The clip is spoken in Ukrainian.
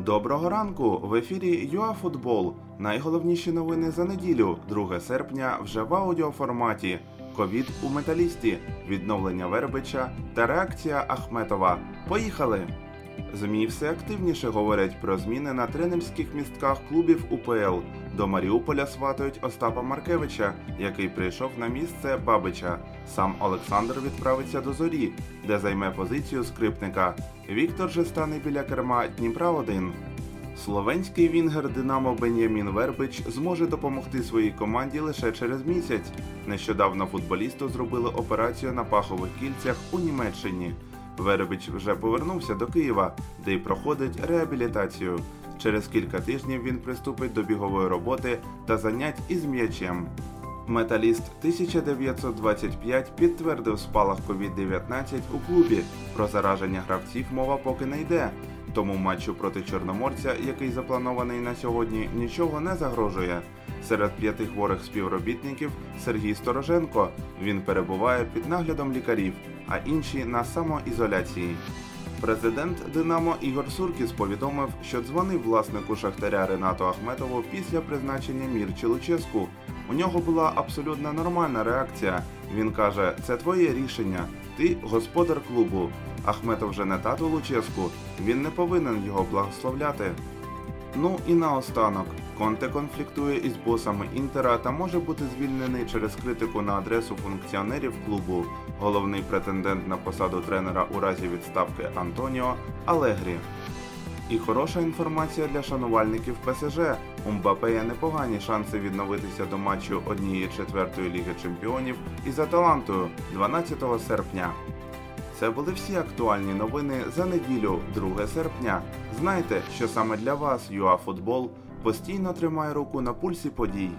Доброго ранку! В ефірі ЮАФутбол. Найголовніші новини за неділю, 2 серпня, вже в аудіоформаті. Ковід у металісті, відновлення Вербича та реакція Ахметова. Поїхали! ЗМІ все активніше говорять про зміни на тренерських містках клубів УПЛ. До Маріуполя сватають Остапа Маркевича, який прийшов на місце Бабича. Сам Олександр відправиться до зорі, де займе позицію скрипника. Віктор же стане біля керма Дніпра 1 Словенський вінгер Динамо Бен'ямін Вербич зможе допомогти своїй команді лише через місяць. Нещодавно футболісту зробили операцію на пахових кільцях у Німеччині. Вербич вже повернувся до Києва, де й проходить реабілітацію. Через кілька тижнів він приступить до бігової роботи та занять із м'ячем. Металіст 1925 підтвердив спалах COVID-19 у клубі. Про зараження гравців мова поки не йде. Тому матчу проти Чорноморця, який запланований на сьогодні, нічого не загрожує. Серед п'яти хворих співробітників Сергій Стороженко. Він перебуває під наглядом лікарів, а інші на самоізоляції. Президент Динамо Ігор Суркіс повідомив, що дзвонив власнику Шахтаря Ренату Ахметову після призначення Мірчі Луческу. У нього була абсолютно нормальна реакція. Він каже: це твоє рішення. Ти господар клубу. Ахметов вже не тату Луческу. Він не повинен його благословляти. Ну і наостанок. Конте конфліктує із босами Інтера та може бути звільнений через критику на адресу функціонерів клубу. Головний претендент на посаду тренера у разі відставки Антоніо Алегрі. І хороша інформація для шанувальників ПСЖ. У Мбапе є непогані шанси відновитися до матчу однієї четвертої ліги чемпіонів із Аталантою 12 серпня. Це були всі актуальні новини за неділю, 2 серпня. Знайте, що саме для вас ЮАФутбол постійно тримає руку на пульсі подій.